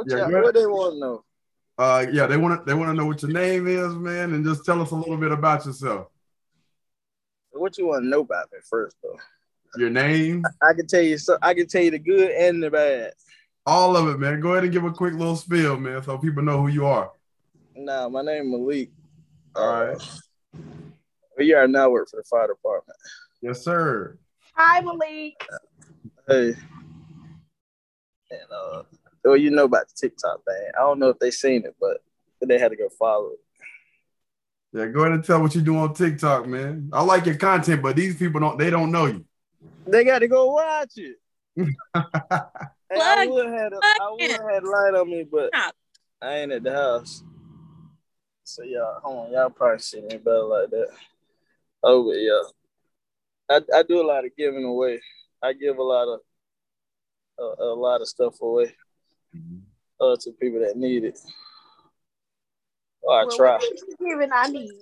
What, Yeah, y'all, what they want to know? Uh, yeah, they want to they want to know what your name is, man, and just tell us a little bit about yourself. What you want to know about me first, though? Your name, I can tell you. So I can tell you the good and the bad. all of it, man. Go ahead and give a quick little spill, man, so people know who you are. Nah, my name Malik. All right. Uh, we are now work for the fire department. Yes, sir. Hi, Malik. Hey. And uh, well, you know about the TikTok thing. I don't know if they seen it, but they had to go follow it. Yeah, go ahead and tell what you do on TikTok, man. I like your content, but these people don't they don't know you. They got to go watch it. And I would have I plug would have had light on me, but I ain't at the house. So y'all, hold on, y'all probably see me better like that. Oh, but yeah, I, I do a lot of giving away. I give a lot of a, a lot of stuff away uh, to people that need it. Or I Well, try. what is giving I need?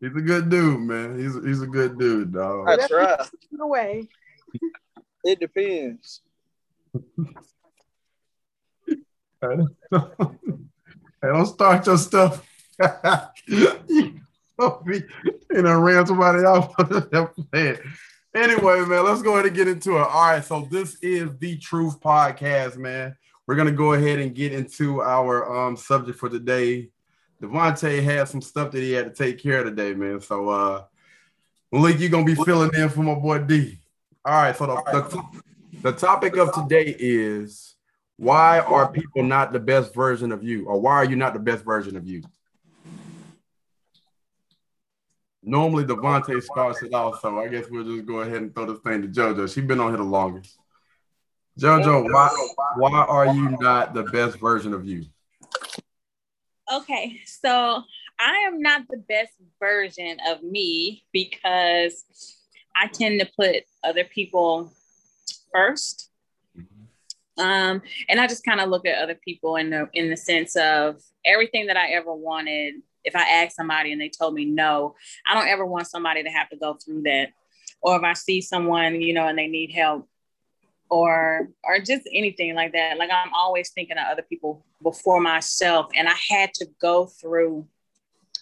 He's a good dude, man. He's he's a good dude, dog. I try. Get away. It depends. hey, don't start your stuff. you know, ran somebody off. Anyway, man, let's go ahead and get into it. All right, so this is the Truth Podcast, man. We're gonna go ahead and get into our um subject for today. Devontae had some stuff that he had to take care of today, man. So uh Malik, you're gonna be filling in for my boy D. All right, so the, the, the topic of today is why are people not the best version of you, or why are you not the best version of you? Normally, Devontae starts it off, so I guess we'll just go ahead and throw this thing to JoJo. She's been on here the longest. JoJo, why why are you not the best version of you? Okay, so I am not the best version of me because I tend to put other people first. Um, and I just kind of look at other people in the in the sense of everything that I ever wanted. If I ask somebody and they told me no, I don't ever want somebody to have to go through that. Or if I see someone, you know, and they need help, or or just anything like that. Like I'm always thinking of other people before myself, and I had to go through.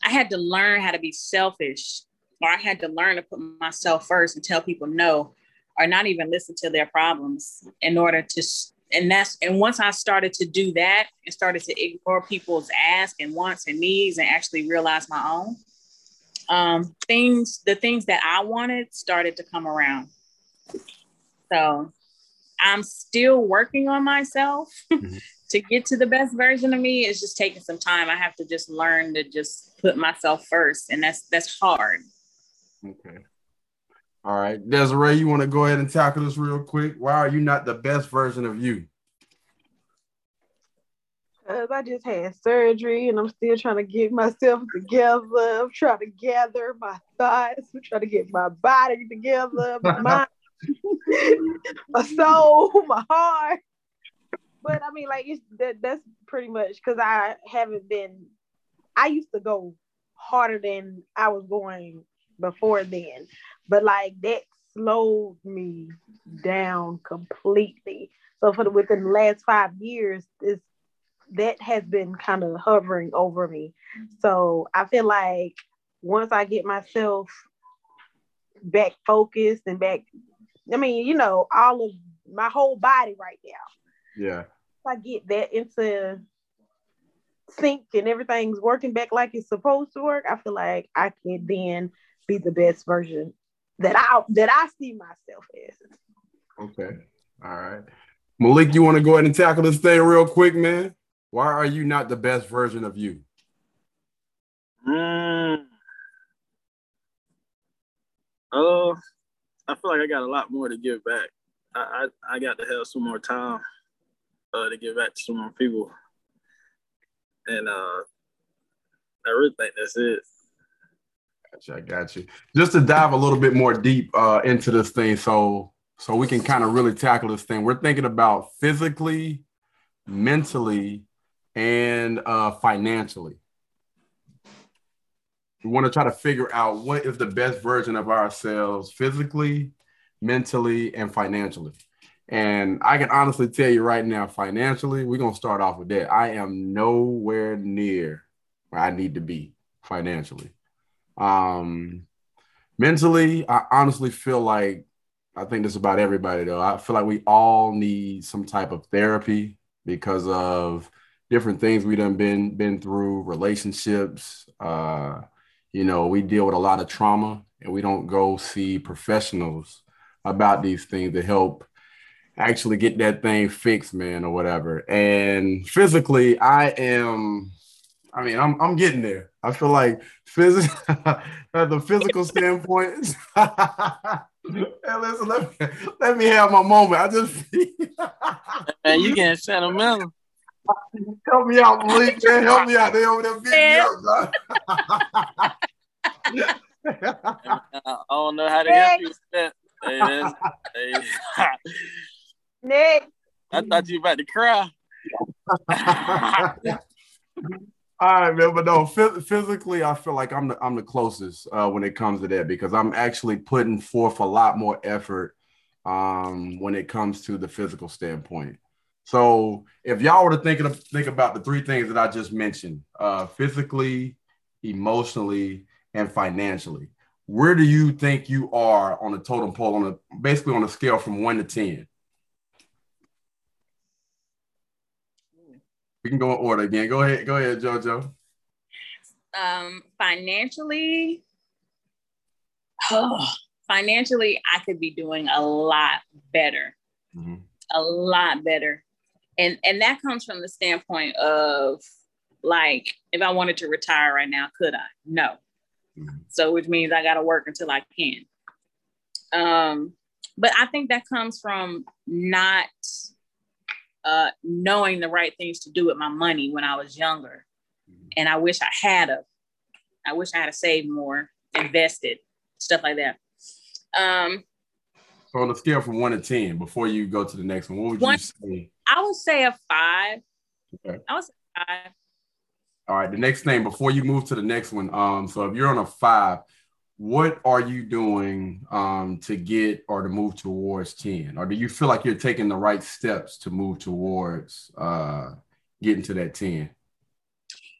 I had to learn how to be selfish, or I had to learn to put myself first and tell people no, or not even listen to their problems in order to. And that's and once I started to do that and started to ignore people's ask and wants and needs and actually realize my own, um, things the things that I wanted started to come around. So I'm still working on myself Mhm. to get to the best version of me. It's just taking some time. I have to just learn to just put myself first, and that's that's hard. Okay. All right, Desiree, you want to go ahead and tackle this real quick? Why are you not the best version of you? Cause I just had surgery and I'm still trying to get myself together. I'm trying to gather my thoughts. I'm trying to get my body together, my mind, my soul, my heart. But I mean, like it's that that's pretty much because I haven't been. I used to go harder than I was going before then, but like that slowed me down completely. So for the within the last five years, this that has been kind of hovering over me. So I feel like once I get myself back focused and back, I mean, you know, all of my whole body right now. Yeah. If I get that into sync and everything's working back like it's supposed to work, I feel like I can then be the best version that I that I see myself as. Okay. All right. Malik, you want to go ahead and tackle this thing real quick, man? Why are you not the best version of you? Mm. Uh, I feel like I got a lot more to give back. I I, I got to have some more time uh, to give back to some more people, and uh, I really think that's it. Gotcha, I got you. Just to dive a little bit more deep uh, into this thing, so so we can kind of really tackle this thing. We're thinking about physically, mentally, and uh, financially. We want to try to figure out what is the best version of ourselves physically, mentally, and financially. And I can honestly tell you right now, financially, we're gonna start off with that. I am nowhere near where I need to be financially. Um, mentally, I honestly feel like I think this about everybody though. I feel like we all need some type of therapy because of different things we done been been through, relationships. Uh, you know, we deal with a lot of trauma and we don't go see professionals about these things to help actually get that thing fixed, man, or whatever. And physically, I am, I mean, I'm I'm getting there. I feel like physical the physical standpoint. hey, listen, let me, let me have my moment. I just man, you getting sentimental. Help me out, Malik, man. Help me out. They over there beating me up, I don't know how to help you with that. Hey, hey. Nick. I thought you were about to cry. All right, man, but no, physically, I feel like I'm the I'm the closest uh, when it comes to that because I'm actually putting forth a lot more effort um, when it comes to the physical standpoint. So, if y'all were to think of think about the three things that I just mentioned, uh, physically, emotionally, and financially, where do you think you are on the totem pole on a basically on a scale from one to ten? We can go in order again. Go ahead. Go ahead, JoJo. Um, financially, oh, financially, I could be doing a lot better, mm-hmm. a lot better, and and that comes from the standpoint of like, if I wanted to retire right now, could I? No. Mm-hmm. So, which means I got to work until I can. Um, but I think that comes from not uh, knowing the right things to do with my money when I was younger. Mm-hmm. And I wish I had a, I wish I had saved more, invested, stuff like that. Um, so on a scale from one to 10, before you go to the next one, what would one, you say? I would say a five. Okay. I would say five. All right. The next thing before you move to the next one. Um, so if you're on a five, what are you doing um, to get or to move towards 10 or do you feel like you're taking the right steps to move towards uh, getting to that 10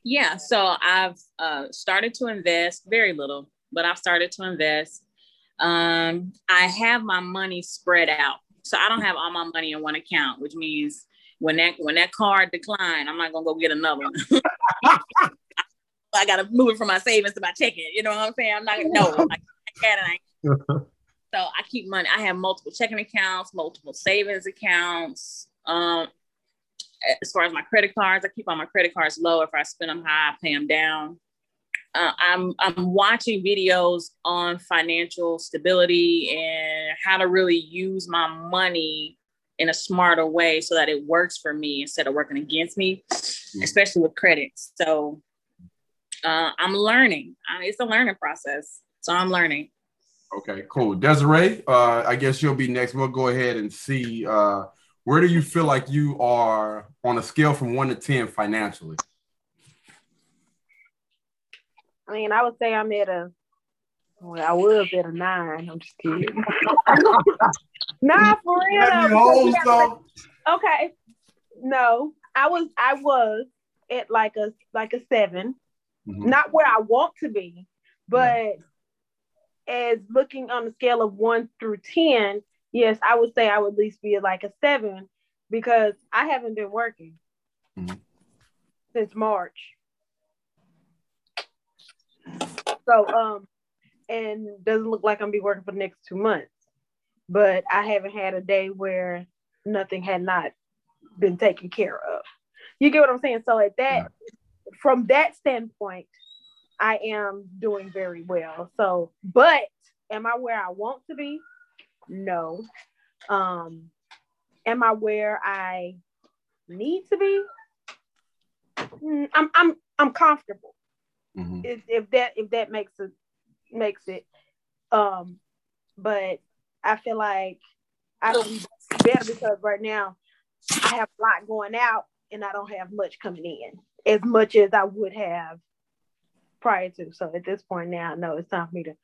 yeah so i've uh, started to invest very little but i've started to invest. Um, i have my money spread out. So i don't have all my money in one account which means when that when that card decline i'm not gonna go get another one I got to move it from my savings to my checking. You know what I'm saying? I'm not no. I can't. so I keep money. I have multiple checking accounts, multiple savings accounts. Um, as far as my credit cards, I keep all my credit cards low. If I spend them high, I pay them down. Uh, I'm I'm watching videos on financial stability and how to really use my money in a smarter way so that it works for me instead of working against me, especially with credit. So uh, I'm learning. Uh, it's a learning process. So I'm learning. Okay, cool. Desiree, uh, I guess you'll be next. We'll go ahead and see uh, where do you feel like you are on a scale from one to 10 financially? I mean, I would say I'm at a, well, I was at a nine. I'm just kidding. nah, for real. Okay. No, I was, I was at like a, like a seven mm-hmm. not where I want to be, but yeah. as looking on the scale of one through 10, yes, I would say I would at least be like a seven because I haven't been working mm-hmm. since March. So, um, and doesn't look like I'm be working for the next two months, but I haven't had a day where nothing had not been taken care of. You get what I'm saying? So at that, from that standpoint, I am doing very well. So, but am I where I want to be? No. Um, am I where I need to be? Mm, I'm I'm I'm comfortable. Mm-hmm. If, if that if that makes it makes it. Um, but I feel like I don't be better because right now I have a lot going out and I don't have much coming in as much as I would have prior to. So at this point now, I know it's time for me to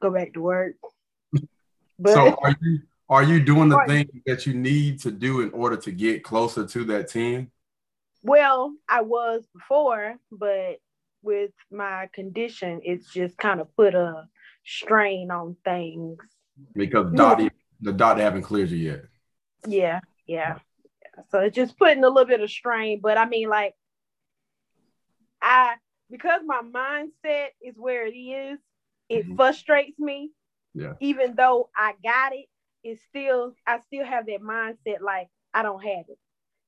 go back to work. But so are you Are you doing the thing that you need to do in order to get closer to that 10? Well, I was before, but with my condition, it's just kind of put a strain on things. Because Dottie, the dot haven't cleared you yet. Yeah, yeah. So it's just putting a little bit of strain. But I mean, like, I because my mindset is where it is, it mm-hmm. frustrates me. Yeah. Even though I got it, it's still I still have that mindset like I don't have it.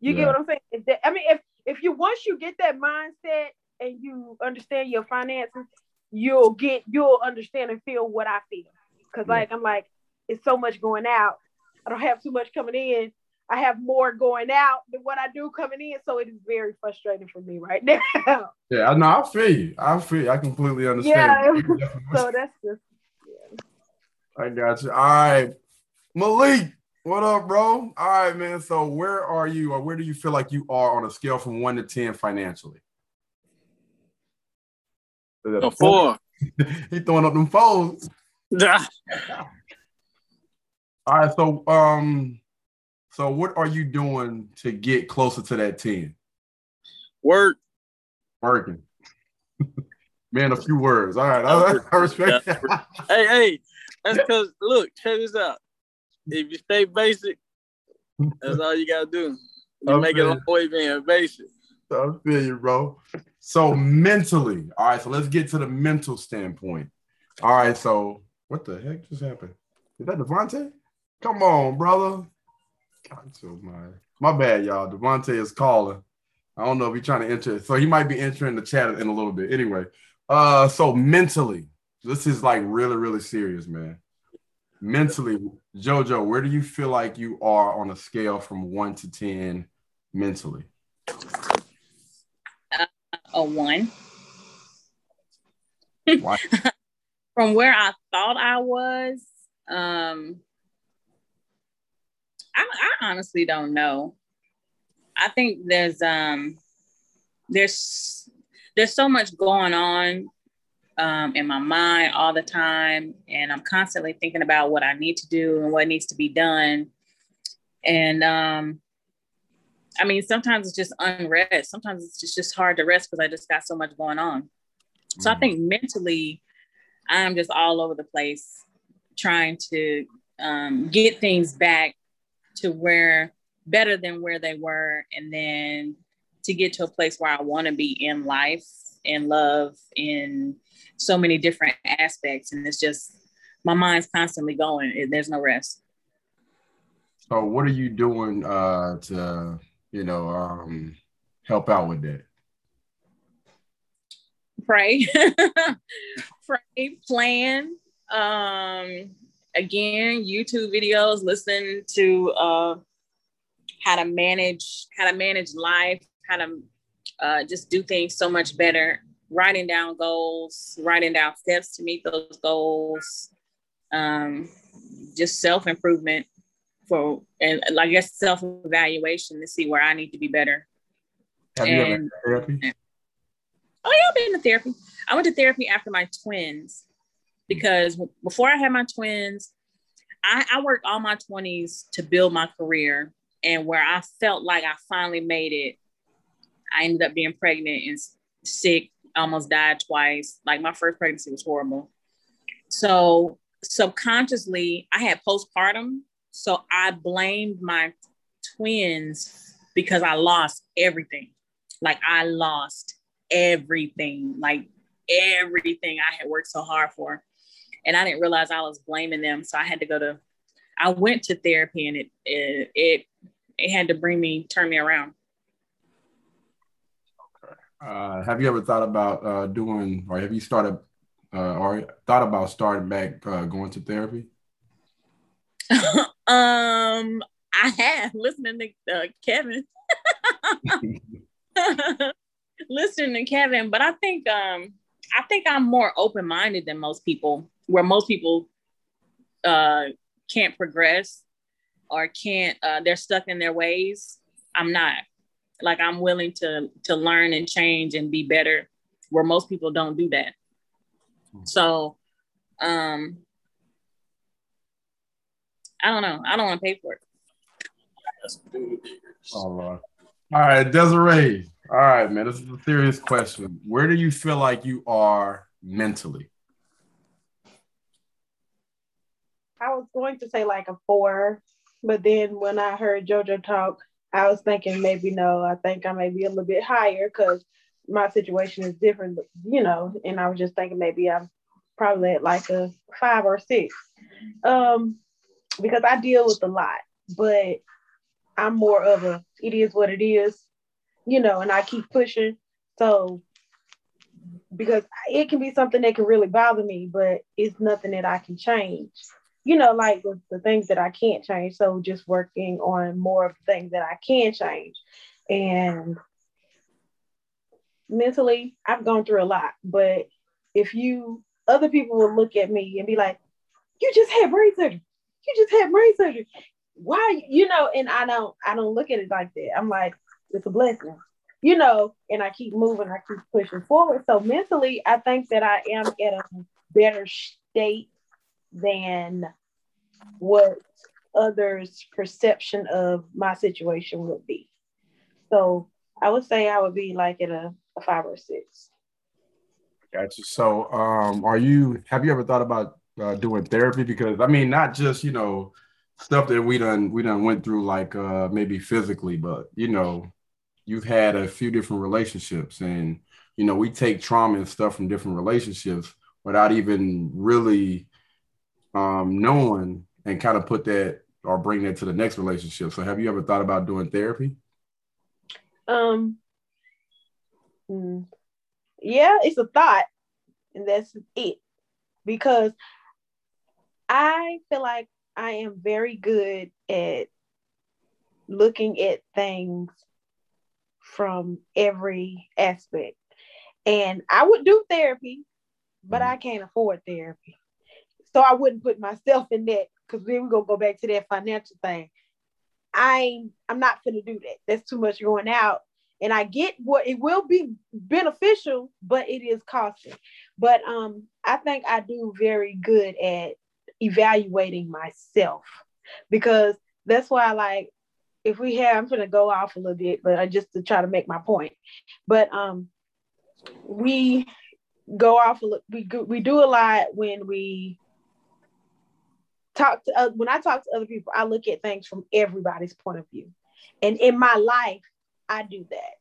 You yeah. get what I'm saying? If that, I mean, if if you once you get that mindset and you understand your finances, you'll get you'll understand and feel what I feel. Cause yeah. like I'm like, it's so much going out. I don't have too much coming in. I have more going out than what I do coming in. So it is very frustrating for me right now. Yeah, no, I feel you. I feel you. I completely understand. Yeah. so that's just yeah. I got you. All right. Malik, what up, bro? All right, man. So where are you or where do you feel like you are on a scale from one to ten financially? A four. he throwing up them foes. All right, so um, so what are you doing to get closer to that 10? Work. Working. Man, a few words. All right. I, I respect that. Hey, hey, that's because look, check this out. If you stay basic, that's all you gotta do. You I'm make it long way being basic. I feel you, bro. So mentally, all right. So let's get to the mental standpoint. All right. So what the heck just happened? Is that Devontae? Come on, brother. My my bad, y'all. Devontae is calling. I don't know if he's trying to enter. So he might be entering the chat in a little bit. Anyway, uh, so mentally, this is like really, really serious, man. Mentally, Jojo, where do you feel like you are on a scale from one to ten mentally? Uh, a one. Why? from where I thought I was, um, I, I honestly don't know. I think there's um there's there's so much going on um, in my mind all the time, and I'm constantly thinking about what I need to do and what needs to be done. And um, I mean, sometimes it's just unrest. Sometimes it's just, just hard to rest because I just got so much going on. So I mm. think mentally, I'm just all over the place trying to um, get things back to where better than where they were and then to get to a place where I want to be in life in love in so many different aspects and it's just my mind's constantly going there's no rest. So what are you doing uh to you know um help out with that? Pray. Pray plan um again, YouTube videos, listen to uh, how to manage, how to manage life, how to uh, just do things so much better. Writing down goals, writing down steps to meet those goals, um, just self improvement for, and I guess self evaluation to see where I need to be better. Have and, you ever been to therapy? Oh yeah, I've been to therapy. I went to therapy after my twins Mm. because before I had my twins, I, I worked all my 20s to build my career. And where I felt like I finally made it, I ended up being pregnant and sick, almost died twice. Like my first pregnancy was horrible. So subconsciously, I had postpartum. So I blamed my twins because I lost everything. Like I lost everything, like everything I had worked so hard for and I didn't realize I was blaming them. So I had to go to, I went to therapy, and it it it, it had to bring me turn me around. Okay. Uh, have you ever thought about uh, doing, or have you started, uh, or thought about starting back uh, going to therapy? um, I have listening to uh, Kevin. listening to Kevin, but I think um I think I'm more open minded than most people where most people uh, can't progress or can't uh, they're stuck in their ways i'm not like i'm willing to to learn and change and be better where most people don't do that so um I don't know. I don't want to pay for it. All right. All right, Desiree. All right, man. This is a serious question. Where do you feel like you are mentally? I was going to say like a four, but then when I heard JoJo talk, I was thinking maybe no, I think I may be a little bit higher because my situation is different, you know, and I was just thinking maybe I'm probably at like a five or six. Um, because I deal with a lot, but I'm more of a it is what it is, you know, and I keep pushing. So because it can be something that can really bother me, but it's nothing that I can change. You know, like the, the things that I can't change. So just working on more of the things that I can change. And mentally, I've gone through a lot. But if you other people will look at me and be like, you just had brain surgery. You just had brain surgery why you know and i don't i don't look at it like that i'm like it's a blessing you know and i keep moving i keep pushing forward so mentally i think that i am at a better state than what others perception of my situation would be. So i would say i would be like at a, a five or six. Gotcha. So um are you have you ever thought about uh, doing therapy? Because i mean not just you know stuff that we done we done went through like uh maybe physically but you know you've had a few different relationships and you know we take trauma and stuff from different relationships without even really um knowing and kind of put that or bring that to the next relationship. So have you ever thought about doing therapy? Um hmm, yeah it's a thought and that's it. Because i feel like I am very good at looking at things from every aspect. And I would do therapy, but I can't afford therapy. So I wouldn't put myself in that because then we're gonna go back to that financial thing. I I'm not gonna do that. That's too much going out. And I get what it will be beneficial, but it is costly. But um, I think I do very good at evaluating myself because that's why I like if we have I'm gonna go off a little bit, but I just to try to make my point. But um we go off a we we do a lot when we talk to uh, when I talk to other people, I look at things from everybody's point of view. And in my life, I do that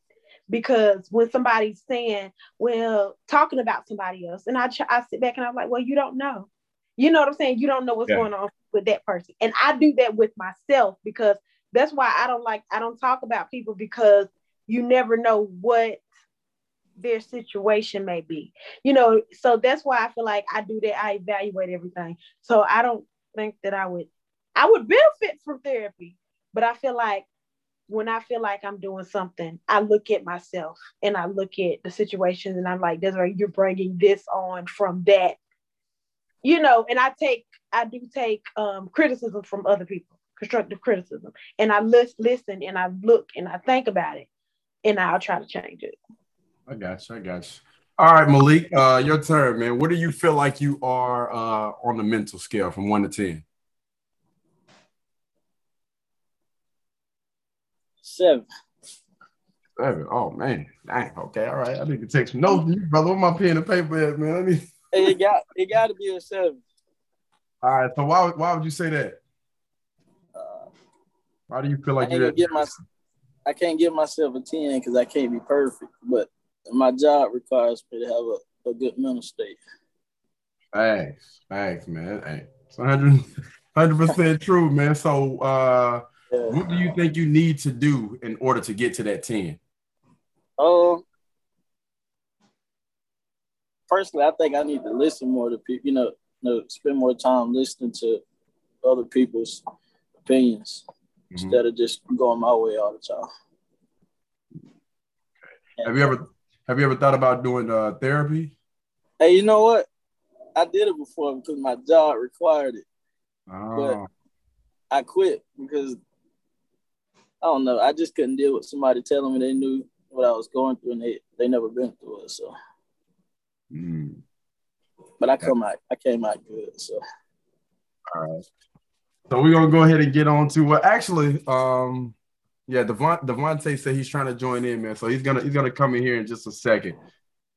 because when somebody's saying, well, talking about somebody else, and I, I sit back and I'm like, well, you don't know. You know what I'm saying? You don't know what's yeah. going on with that person. And I do that with myself because that's why I don't like, I don't talk about people because you never know what their situation may be. You know, so that's why I feel like I do that. I evaluate everything. So I don't think that I would, I would benefit from therapy, but I feel like when I feel like I'm doing something, I look at myself and I look at the situations and I'm like, Desiree, you're bringing this on from that you know, and I take I do take um, criticism from other people, constructive criticism, and I lis- listen and I look and I think about it, and I'll try to change it. I got you. I got you. All right, Malik, uh, your turn, man. What do you feel like you are uh, on the mental scale from one to ten? Seven. Seven. Oh man. Dang. Okay. All right. I need to take some notes, brother. With my pen and paper, man. I need it got it got to be a seven. All right. So why why would you say that? Uh, why do you feel like you get my I can't give myself a ten because I can't be perfect, but my job requires me to have a, a good mental state. Thanks, thanks, man. It's 100 percent true, man. So, uh, yeah. what do you think you need to do in order to get to that ten? Um, personally, I think I need to listen more to people. You know, you know, spend more time listening to other people's opinions mm-hmm. instead of just going my way all the time. Have you ever have you ever thought about doing uh, therapy? Hey, you know what? I did it before because my job required it. Oh. But I quit because I don't know. I just couldn't deal with somebody telling me they knew what I was going through and they they never been through it. So Mm. But I come out, I came out good. So. All right. So we're gonna go ahead and get on to well, actually, um, yeah, Devon, Devontae said he's trying to join in, man. So he's gonna he's gonna come in here in just a second.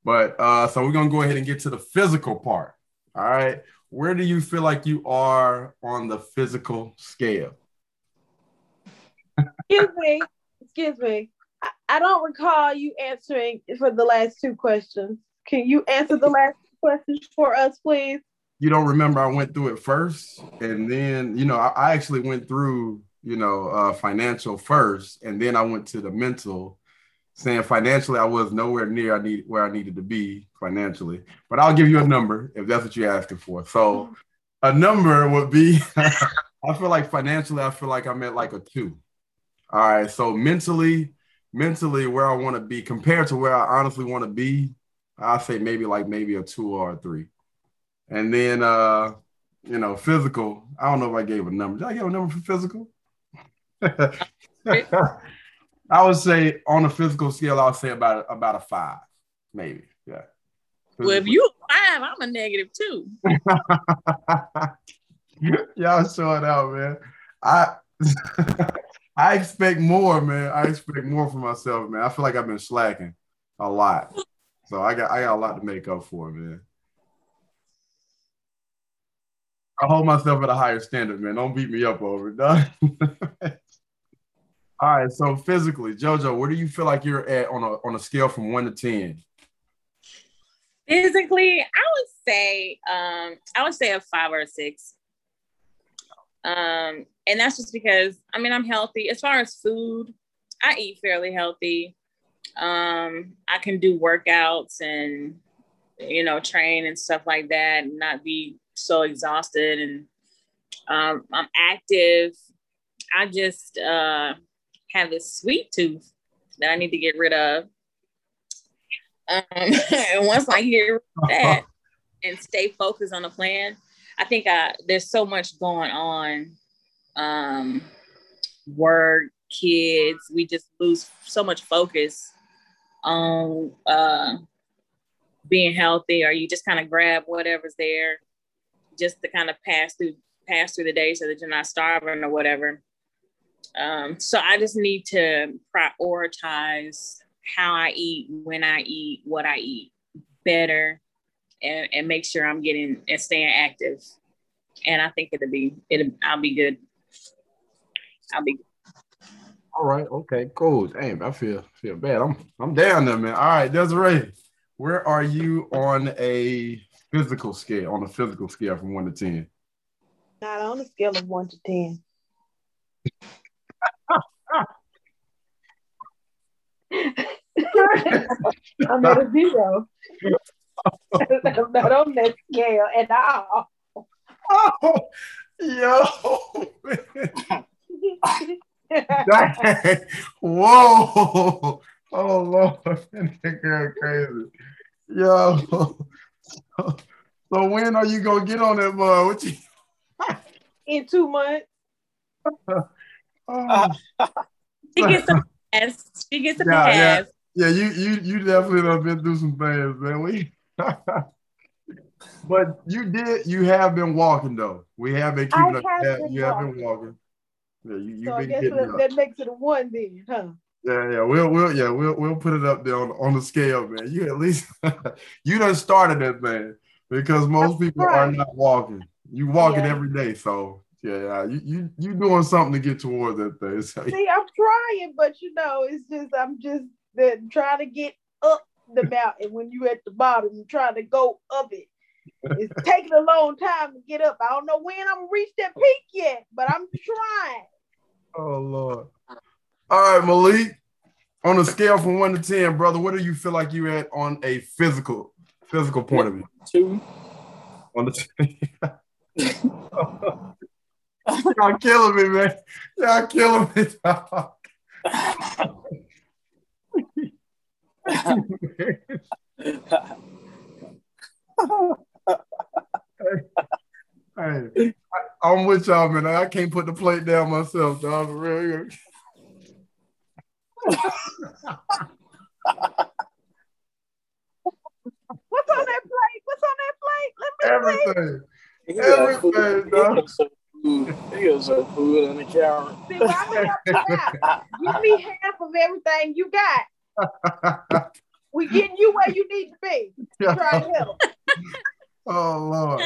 But uh, so we're gonna go ahead and get to the physical part. All right. Where do you feel like you are on the physical scale? Excuse me. Excuse me. I, I don't recall you answering for the last two questions. Can you answer the last questions for us, please? You don't remember I went through it first, and then you know I, I actually went through you know uh, financial first, and then I went to the mental. Saying financially, I was nowhere near I need where I needed to be financially, but I'll give you a number if that's what you're asking for. So, a number would be, I feel like financially, I feel like I'm at like a two. All right, so mentally, mentally, where I want to be compared to where I honestly want to be, I say maybe like maybe a two or a three. And then uh, you know, physical. I don't know if I gave a number. Did I give a number for physical? I would say on a physical scale, I would say about about a five, maybe. Yeah. Well, if you five, I'm a negative two. Y'all showing out, man. I I expect more, man. I expect more for myself, man. I feel like I've been slacking a lot. So I got I got a lot to make up for, man. I hold myself at a higher standard, man. Don't beat me up over it, dog. All right, so physically, JoJo, where do you feel like you're at on a on a scale from one to ten? Physically, I would say um, I would say a five or a six. Um, and that's just because I mean I'm healthy. As far as food, I eat fairly healthy. Um, I can do workouts and you know train and stuff like that, and not be so exhausted. And um, I'm active. I just uh, have this sweet tooth that I need to get rid of. Um, and once I get rid of that and stay focused on the plan, I think I, there's so much going on. Um, work, kids, we just lose so much focus on uh, being healthy, or you just kind of grab whatever's there just to kind of pass through pass through the day so that you're not starving or whatever. Um, so I just need to prioritize how I eat, when I eat, what I eat better, and, and make sure I'm getting and staying active. And I think it'll be it'll I'll be good. I'll be good. All right. Okay. Cool. Damn, I feel feel bad. I'm I'm down there, man. All right, Desiree, where are you on a physical scale? On a physical scale from one to ten? Not on a scale of one to ten. I'm at a zero. I'm not on that scale at all. Oh, yo. Dang. Whoa. Oh Lord, that girl crazy. Yo. So when are you gonna get on that mud? What you In two months. oh. She gets a pass. She gets a Yeah, yeah. pass. Yeah, you you you definitely have been through some things, man. We but you did you have been walking though. We have been keeping I up. have Yeah, been you have been walking. Yeah, you, you've So I guess that, that makes it a one then, huh? Yeah, yeah, we'll we'll yeah, we'll we'll put it up there on, on the scale, man. You at least you done started it, man. Because most That's people are not walking. You walking Yeah. every day. So yeah, yeah, you you you doing something to get towards that thing. So, See, I'm trying, but you know, it's just I'm just that trying to get up the mountain when you at the bottom, you're trying to go up it. It's taking a long time to get up. I don't know when I'm gonna reach that peak yet, but I'm trying. oh Lord. All right, Malik. On a scale from one to ten, brother, what do you feel like you at on a physical physical point of view? Two. On the Y'all killing me, man. Y'all killing me. dog. Hey, I, I'm with y'all, man. I can't put the plate down myself, dog. For real. What's on that plate? What's on that plate? Let me see. Everything. He. Everything, dog. Got some food food. He got some food on the counter. See, I'm gonna help. Give me half of everything you got. We getting you where you need to be. Try to help. Oh Lord.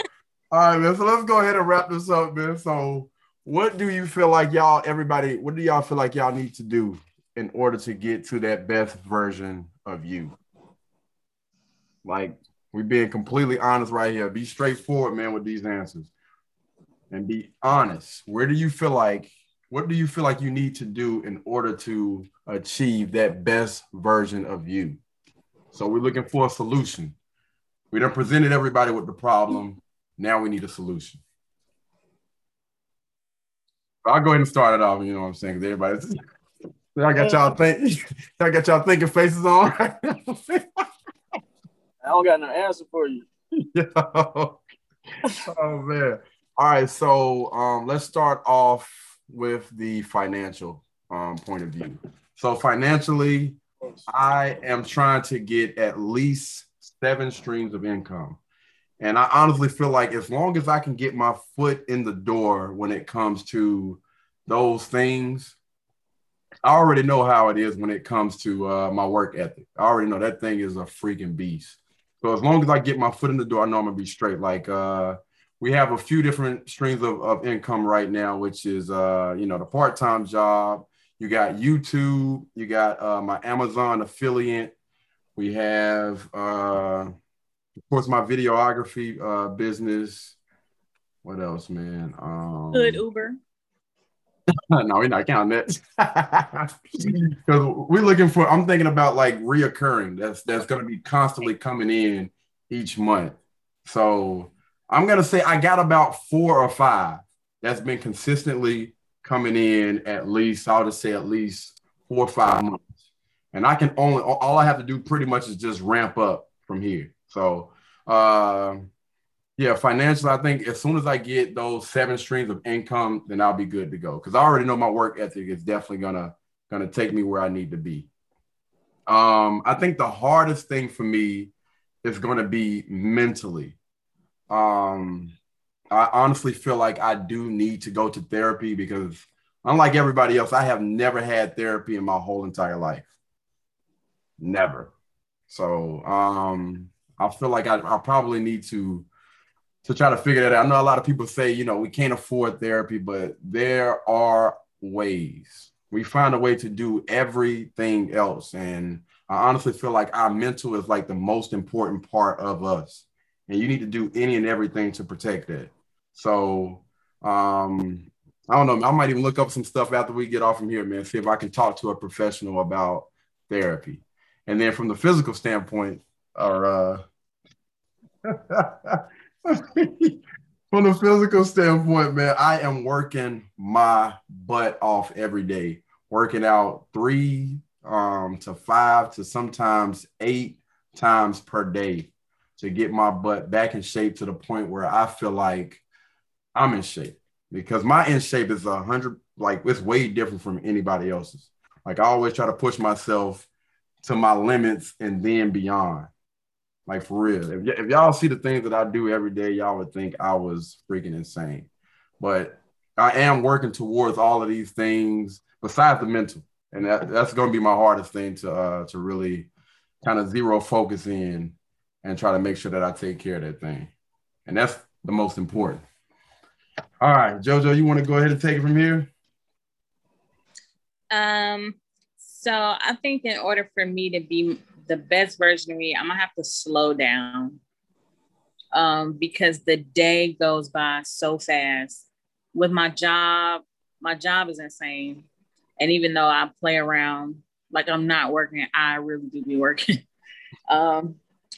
All right, man. So let's go ahead and wrap this up, man. So what do you feel like y'all, everybody, what do y'all feel like y'all need to do in order to get to that best version of you? Like we being completely honest right here. Be straightforward, man, with these answers. And be honest. Where do you feel like what do you feel like you need to do in order to achieve that best version of you? So we're looking for a solution. We done presented everybody with the problem. Now we need a solution. I'll go ahead and start it off. You know what I'm saying? Because everybody's. I got y'all think. I got y'all thinking faces on. I don't got no answer for you. Yo. Oh man. All right. So um, let's start off with the financial um, point of view. So financially, I am trying to get at least seven streams of income. And I honestly feel like as long as I can get my foot in the door when it comes to those things, I already know how it is when it comes to uh, my work ethic. I already know that thing is a freaking beast. So as long as I get my foot in the door, I know I'm gonna be straight. Like uh, we have a few different streams of, of income right now, which is uh, you know the part-time job. You got YouTube. You got uh, my Amazon affiliate. We have, uh, of course, my videography uh, business. What else, man? Um, Good Uber. no, we're not counting that because we're looking for. I'm thinking about like reoccurring. That's that's going to be constantly coming in each month. So I'm gonna say I got about four or five that's been consistently coming in at least. I'll just say at least four or five months, and I can only all I have to do pretty much is just ramp up from here. So. Uh, yeah, financially, I think as soon as I get those seven streams of income, then I'll be good to go. Because I already know my work ethic is definitely gonna gonna take me where I need to be. Um, I think the hardest thing for me is going to be mentally. Um, I honestly feel like I do need to go to therapy because, unlike everybody else, I have never had therapy in my whole entire life. Never. So um, I feel like I, I probably need to to try to figure that out. I know a lot of people say, you know, we can't afford therapy, but there are ways. We find a way to do everything else. And I honestly feel like our mental is like the most important part of us. And you need to do any and everything to protect that. So um, I don't know. I might even look up some stuff after we get off from here, man. See if I can talk to a professional about therapy. And then from the physical standpoint, or uh from the physical standpoint, man, I am working my butt off every day, working out three um, to five to sometimes eight times per day to get my butt back in shape to the point where I feel like I'm in shape because my in shape is a hundred, like it's way different from anybody else's. Like I always try to push myself to my limits and then beyond. Like for real. If, y- if y'all see the things that I do every day, y'all would think I was freaking insane. But I am working towards all of these things besides the mental. And that, that's going to be my hardest thing to uh, to really kind of zero focus in and try to make sure that I take care of that thing. And that's the most important. All right, Jojo, you want to go ahead and take it from here? Um, so I think in order for me to be the best version of me, I'm gonna have to slow down. Um, because the day goes by so fast. With my job, my job is insane. And even though I play around like I'm not working, I really do be working. um,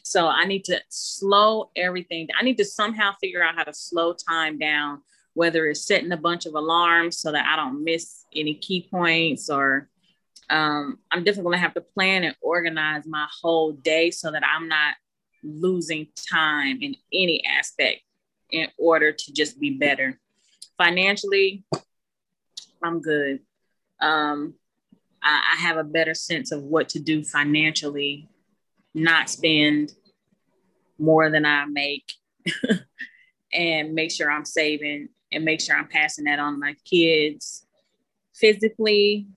so I need to slow everything. I need to somehow figure out how to slow time down, whether it's setting a bunch of alarms so that I don't miss any key points or um, I'm definitely going to have to plan and organize my whole day so that I'm not losing time in any aspect in order to just be better. Financially, I'm good. Um, I, I have a better sense of what to do financially, not spend more than I make, and make sure I'm saving and make sure I'm passing that on to my kids. Physically,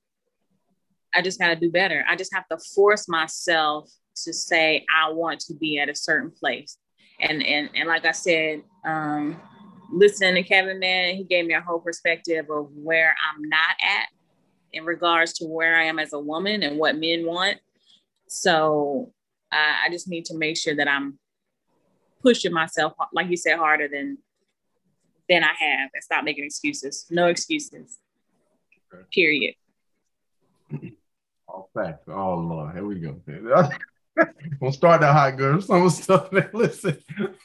I just got to do better. I just have to force myself to say I want to be at a certain place. And and and like I said, um, listening to Kevin, man, he gave me a whole perspective of where I'm not at in regards to where I am as a woman and what men want. So uh, I just need to make sure that I'm pushing myself, like you said, harder than than I have, and stop making excuses. No excuses. Period. All facts. Oh Lord, here we go. we'll start that hot girl. Some stuff, man. Listen.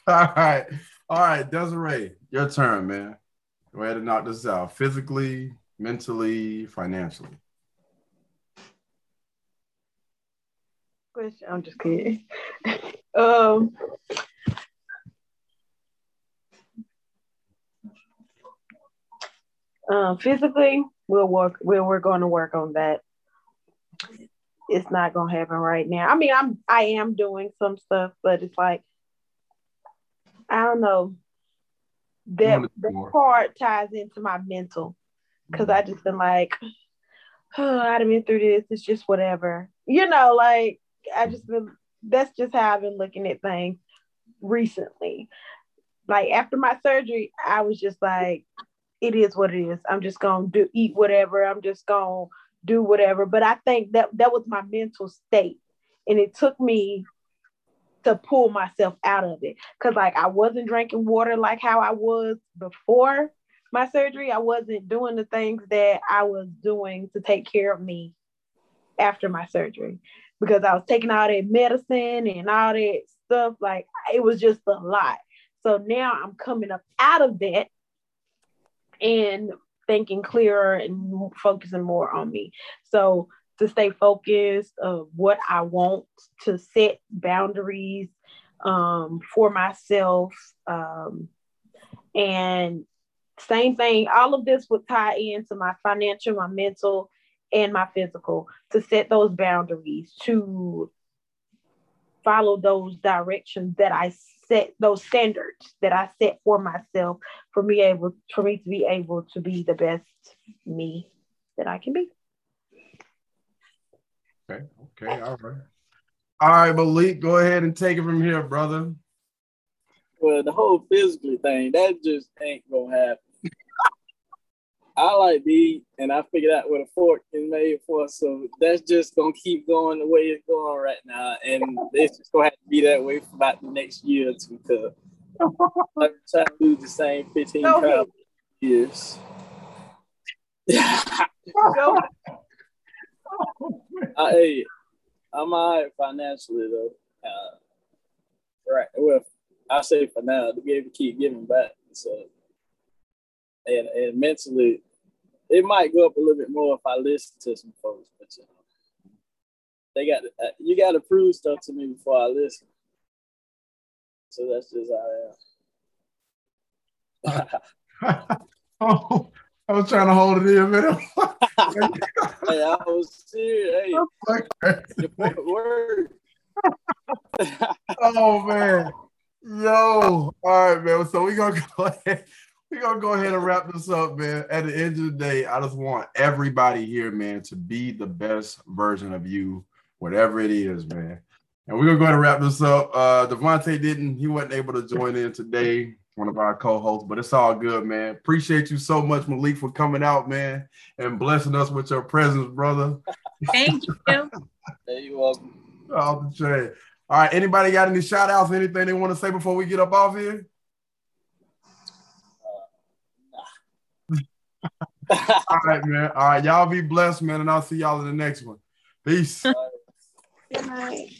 All right. All right, Desiree, your turn, man. Go ahead and knock this out. Physically, mentally, financially. Question. I'm just kidding. um um, physically, we'll work. We'll, we're going to work on that. It's not going to happen right now. I mean, I'm I am doing some stuff, but it's like I don't know. That the part ties into my mental because I just been like, oh, I've been through this. It's just whatever, you know. Like I just been. That's just how I've been looking at things recently. Like after my surgery, I was just like, it is what it is. I'm just gonna do eat whatever. I'm just gonna do whatever. But I think that that was my mental state, and it took me to pull myself out of it because like I wasn't drinking water like how I was before my surgery. I wasn't doing the things that I was doing to take care of me after my surgery because I was taking all that medicine and all that stuff. Like it was just a lot. So now I'm coming up out of that and thinking clearer and focusing more on me. So to stay focused of what I want, to set boundaries um, for myself. Um, and same thing, all of this would tie into my financial, my mental, and my physical to set those boundaries, to follow those directions that I set those standards that I set for myself for me able for me to be able to be the best me that I can be. Okay, okay, all right. All right, Malik, go ahead and take it from here, brother. Well, the whole physically thing, that just ain't gonna happen. I like to eat, and I figured out what a fork is made for. So that's just gonna keep going the way it's going right now, and it's just gonna have to be that way for about the next year or two. Cause I'm trying to do the same 15 pounds years. uh, hey, I'm alright financially though. Uh, right. Well, I say for now to be able to keep giving back. So and and mentally, it might go up a little bit more if I listen to some folks, but you know, they got uh, you got to prove stuff to me before I listen. So that's just how I am. oh, I was trying to hold it in, man. hey, I was serious. Hey, word. oh man, yo! All right, man. So we gonna go ahead we're gonna go ahead and wrap this up, man. At the end of the day, I just want everybody here, man, to be the best version of you, whatever it is, man. And we're gonna go ahead and wrap this up. Uh Devontae didn't, he wasn't able to join in today, one of our co-hosts, but it's all good, man. Appreciate you so much, Malik, for coming out, man, and blessing us with your presence, brother. Thank you. hey, you're welcome. All the trade. All right, anybody got any shout outs, anything they want to say before we get up off here? All right, man. All right, y'all be blessed, man, and I'll see y'all in the next one. Peace. Good night.